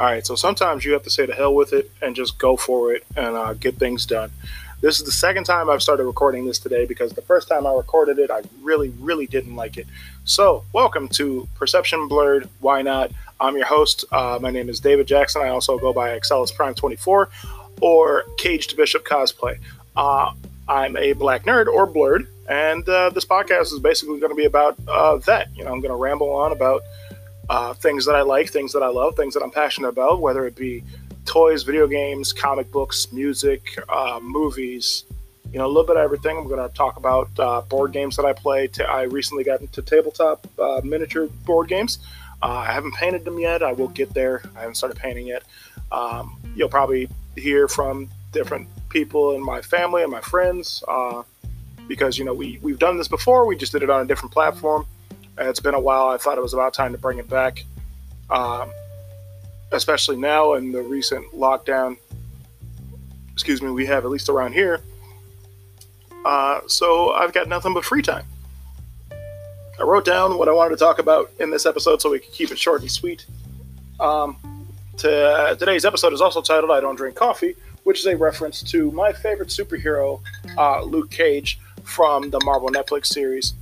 All right, so sometimes you have to say the hell with it and just go for it and uh, get things done. This is the second time I've started recording this today because the first time I recorded it, I really, really didn't like it. So, welcome to Perception Blurred. Why not? I'm your host. Uh, my name is David Jackson. I also go by Excellus Prime 24 or Caged Bishop Cosplay. Uh, I'm a black nerd or blerd, and uh, this podcast is basically going to be about uh, that. You know, I'm going to ramble on about uh, things that I like, things that I love, things that I'm passionate about, whether it be toys, video games, comic books, music, uh, movies, you know, a little bit of everything. I'm going to talk about uh, board games that I play. I recently got into tabletop uh, miniature board games. Uh, I haven't painted them yet. I will get there. I haven't started painting yet. Um, you'll probably hear from different people in my family and my friends uh, because, you know, we, we've done this before. We just did it on a different platform. It's been a while. I thought it was about time to bring it back, um, especially now in the recent lockdown. Excuse me, we have at least around here. Uh, so I've got nothing but free time. I wrote down what I wanted to talk about in this episode so we could keep it short and sweet. Um, to, uh, today's episode is also titled I Don't Drink Coffee, which is a reference to my favorite superhero, uh, Luke Cage, from the Marvel Netflix series.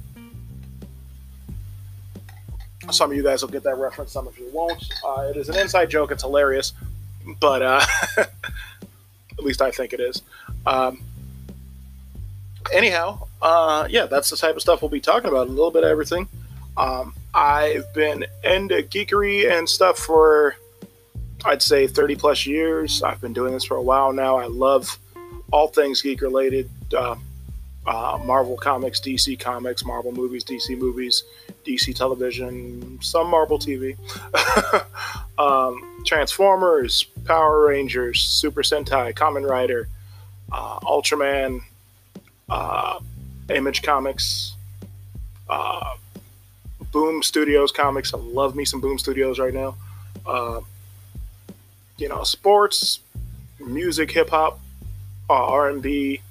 Some of you guys will get that reference, some of you won't. Uh, it is an inside joke. It's hilarious, but uh, at least I think it is. Um, anyhow, uh, yeah, that's the type of stuff we'll be talking about. A little bit of everything. Um, I've been into geekery and stuff for, I'd say, 30 plus years. I've been doing this for a while now. I love all things geek related. Uh, uh, Marvel comics, DC comics, Marvel movies, DC movies, DC television, some Marvel TV, um, Transformers, Power Rangers, Super Sentai, Kamen Rider, uh, Ultraman, uh, Image Comics, uh, Boom Studios comics. I love me some Boom Studios right now. Uh, you know, sports, music, hip hop, uh, R and B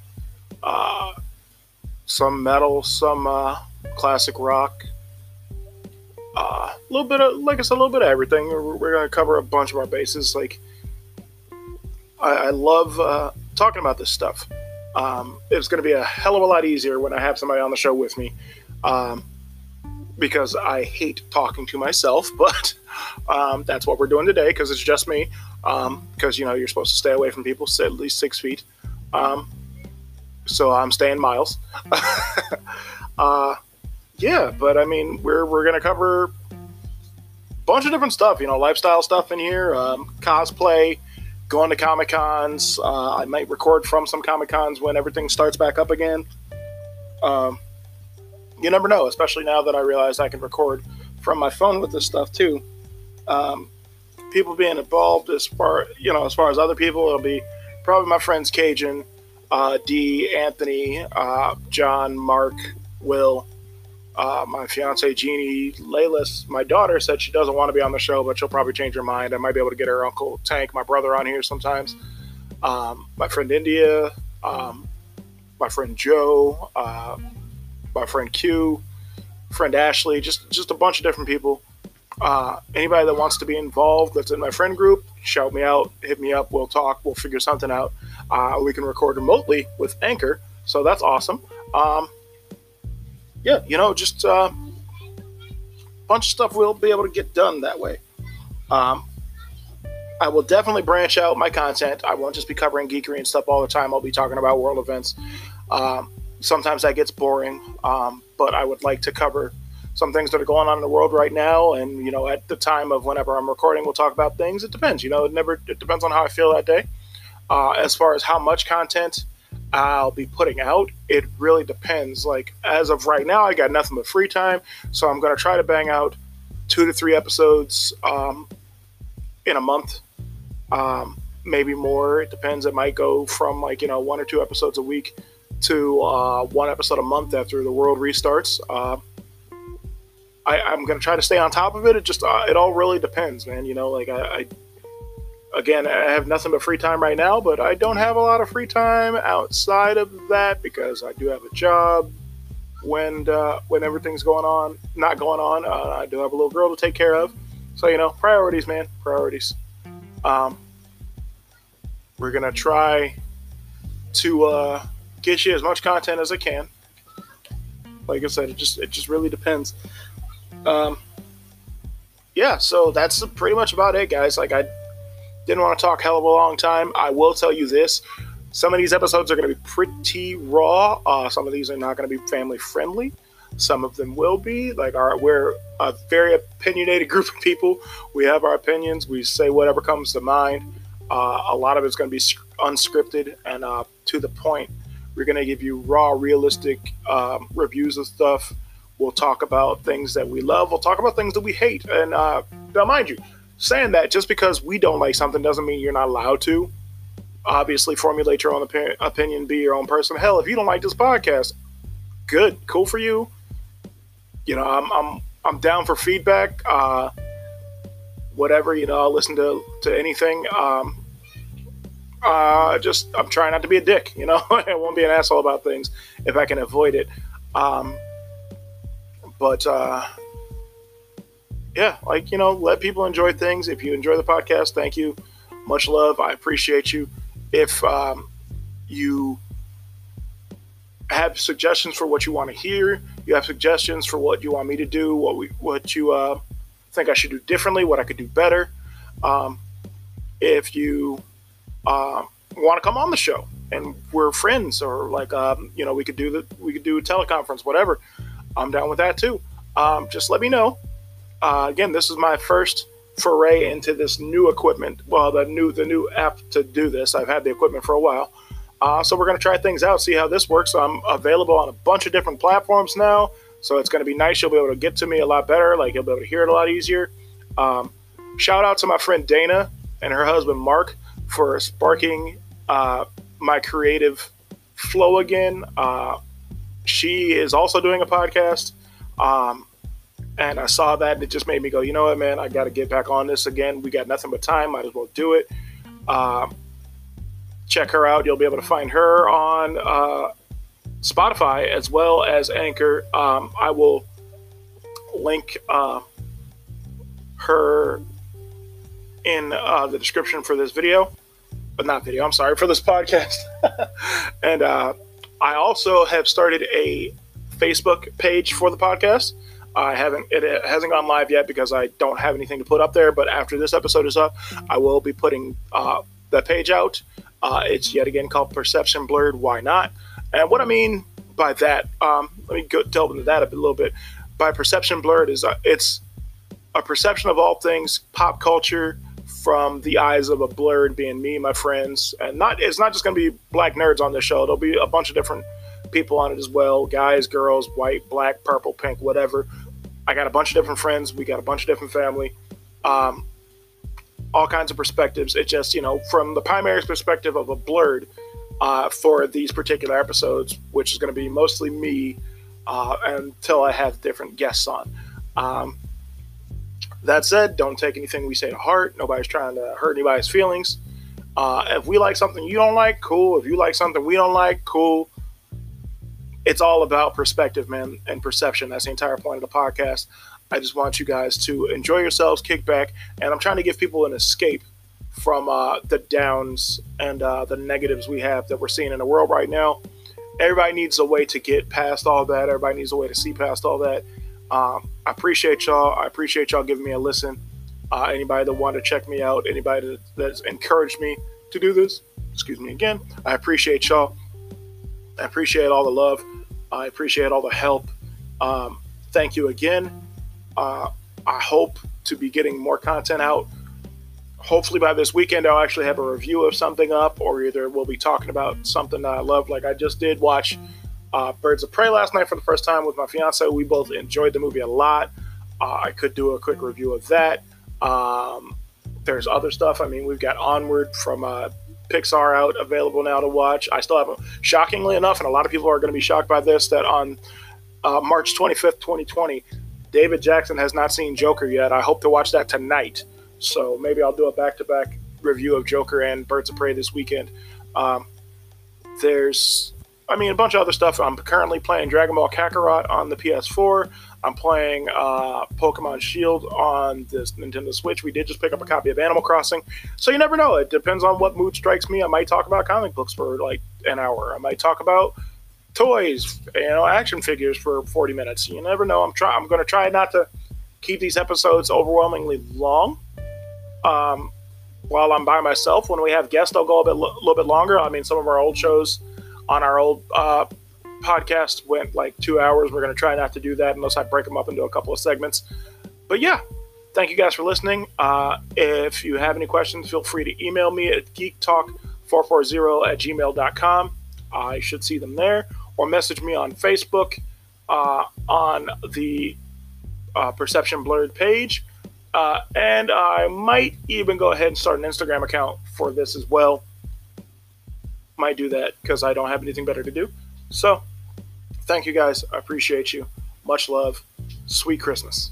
some metal, some uh, classic rock, uh, a little bit of, like I said, a little bit of everything. We're, we're going to cover a bunch of our bases. Like, I, I love uh, talking about this stuff. Um, it's going to be a hell of a lot easier when I have somebody on the show with me. Um, because I hate talking to myself, but um, that's what we're doing today because it's just me. Because um, you know you're supposed to stay away from people, sit at least six feet. Um, so I'm staying miles. uh, yeah, but I mean, we're we're gonna cover a bunch of different stuff. You know, lifestyle stuff in here, um, cosplay, going to comic cons. Uh, I might record from some comic cons when everything starts back up again. Um, you never know, especially now that I realize I can record from my phone with this stuff too. Um, people being involved as far you know as far as other people, it'll be probably my friends Cajun uh, D, Anthony, uh, John, Mark, Will, uh, my fiance Jeannie, Laylis. My daughter said she doesn't want to be on the show, but she'll probably change her mind. I might be able to get her uncle Tank, my brother, on here sometimes. Um, my friend India, um, my friend Joe, uh, my friend Q, friend Ashley, just just a bunch of different people. Uh, anybody that wants to be involved that's in my friend group, shout me out, hit me up, we'll talk, we'll figure something out. Uh, we can record remotely with Anchor, so that's awesome. Um, yeah, you know, just a uh, bunch of stuff we'll be able to get done that way. Um, I will definitely branch out my content. I won't just be covering geekery and stuff all the time. I'll be talking about world events. Um, sometimes that gets boring, um, but I would like to cover some things that are going on in the world right now. And you know, at the time of whenever I'm recording, we'll talk about things. It depends. You know, it never it depends on how I feel that day. Uh, as far as how much content I'll be putting out, it really depends. Like as of right now, I got nothing but free time, so I'm to try to bang out two to three episodes um, in a month, um, maybe more. It depends. It might go from like you know one or two episodes a week to uh, one episode a month after the world restarts. Uh, I, am to try to stay on top of it. It just uh, it all really depends, man. You know, like I, I again, I have nothing but free time right now, but I don't have a lot of free time outside of that because I do have a job. When uh, when everything's going on, not going on, uh, I do have a little girl to take care of. So you know, priorities, man, priorities. Um, we're gonna try to uh, get you as much content as I can. Like I said, it just it just really depends. Um, yeah, so that's pretty much about it, guys. Like I didn't want to talk hell of a long time. I will tell you this: some of these episodes are going to be pretty raw. Uh, some of these are not going to be family friendly. Some of them will be. Like our, we're a very opinionated group of people. We have our opinions. We say whatever comes to mind. Uh, a lot of it's going to be unscripted and uh, to the point. We're going to give you raw, realistic um, reviews of stuff. We'll talk about things that we love. We'll talk about things that we hate. And uh, now, mind you, saying that just because we don't like something doesn't mean you're not allowed to. Obviously, formulate your own opinion, be your own person. Hell, if you don't like this podcast, good, cool for you. You know, I'm I'm I'm down for feedback. Uh, whatever, you know, I'll listen to to anything. Um, uh, just I'm trying not to be a dick. You know, I won't be an asshole about things if I can avoid it. Um, but uh, yeah, like you know, let people enjoy things. If you enjoy the podcast, thank you. Much love. I appreciate you. If um, you have suggestions for what you want to hear, you have suggestions for what you want me to do, what we, what you uh, think I should do differently, what I could do better. Um, if you uh, want to come on the show and we're friends, or like um, you know, we could do the we could do a teleconference, whatever. I'm down with that too. Um, just let me know. Uh, again, this is my first foray into this new equipment. Well, the new the new app to do this. I've had the equipment for a while, uh, so we're going to try things out, see how this works. I'm available on a bunch of different platforms now, so it's going to be nice. You'll be able to get to me a lot better. Like you'll be able to hear it a lot easier. Um, shout out to my friend Dana and her husband Mark for sparking uh, my creative flow again. Uh, she is also doing a podcast. Um, and I saw that and it just made me go, you know what, man, I got to get back on this again. We got nothing but time. Might as well do it. Um, check her out. You'll be able to find her on uh, Spotify as well as Anchor. Um, I will link uh, her in uh, the description for this video, but not video. I'm sorry for this podcast. and uh, I also have started a Facebook page for the podcast. I haven't it hasn't gone live yet because I don't have anything to put up there. But after this episode is up, I will be putting uh, that page out. Uh, it's yet again called Perception Blurred. Why not? And what I mean by that, um, let me go delve into that a, little bit. By perception blerd is uh, it's a perception of all things pop culture from the eyes of a blurred being me, my friends, and not it's not just going to be black nerds on this show. There'll be a bunch of different people on it as well guys, girls, white, black, purple, pink, whatever. I got a bunch of different friends. We got a bunch of different family. Um, all kinds of perspectives. It just, you know, from the primary perspective of a blerd uh, for these particular episodes, which is going to be mostly me uh, until I have different guests on. Um, that said, don't take anything we say to heart. Nobody's trying to hurt anybody's feelings. Uh, if we like something you don't like, cool. If you like something we don't like, cool it's all about perspective, man, and perception. That's the entire point of the podcast. I just want you guys to enjoy yourselves, kick back, and I'm trying to give people an escape from uh, the downs and uh, the negatives we have that we're seeing in the world right now. Everybody needs a way to get past all that. Everybody needs a way to see past all that. Um, I appreciate y'all. I appreciate y'all giving me a listen. Uh, anybody that wanted to check me out, anybody that, that's encouraged me to do this, excuse me again. I appreciate y'all. I appreciate all the love. I appreciate all the help. Um, thank you again. Uh, I hope to be getting more content out. Hopefully, by this weekend, I'll actually have a review of something up, or either we'll be talking about something that I love. Like I just did watch uh, Birds of Prey last night for the first time with my fiance. We both enjoyed the movie a lot. Uh, I could do a quick review of that. Um, there's other stuff. I mean, we've got Onward from uh, Pixar out available now to watch. I still haven't. Shockingly enough, and a lot of people are going to be shocked by this, that on uh, March 25th, 2020, David Jackson has not seen Joker yet. I hope to watch that tonight. So maybe I'll do a back to back review of Joker and Birds of Prey this weekend. Um, there's, I mean, a bunch of other stuff. I'm currently playing Dragon Ball Kakarot on the PS4. I'm playing uh, Pokemon Shield on this Nintendo Switch. We did just pick up a copy of Animal Crossing. So you never know. It depends on what mood strikes me. I might talk about comic books for like an hour. I might talk about toys, you know, action figures for 40 minutes. You never know. I'm try I'm going to try not to keep these episodes overwhelmingly long. Um, while I'm by myself, when we have guests, I'll go a bit, little bit longer. I mean, some of our old shows on our old uh, podcast went like two hours. We're going to try not to do that unless I break them up into a couple of segments. But yeah, thank you guys for listening. Uh, if you have any questions, feel free to email me at geektalk440 at gmail.com. I should see them there. Or message me on Facebook uh, on the uh, Perception Blurred page. Uh, and I might even go ahead and start an Instagram account for this as well. Might do that because I don't have anything better to do. So, thank you guys. I appreciate you. Much love. Sweet Christmas.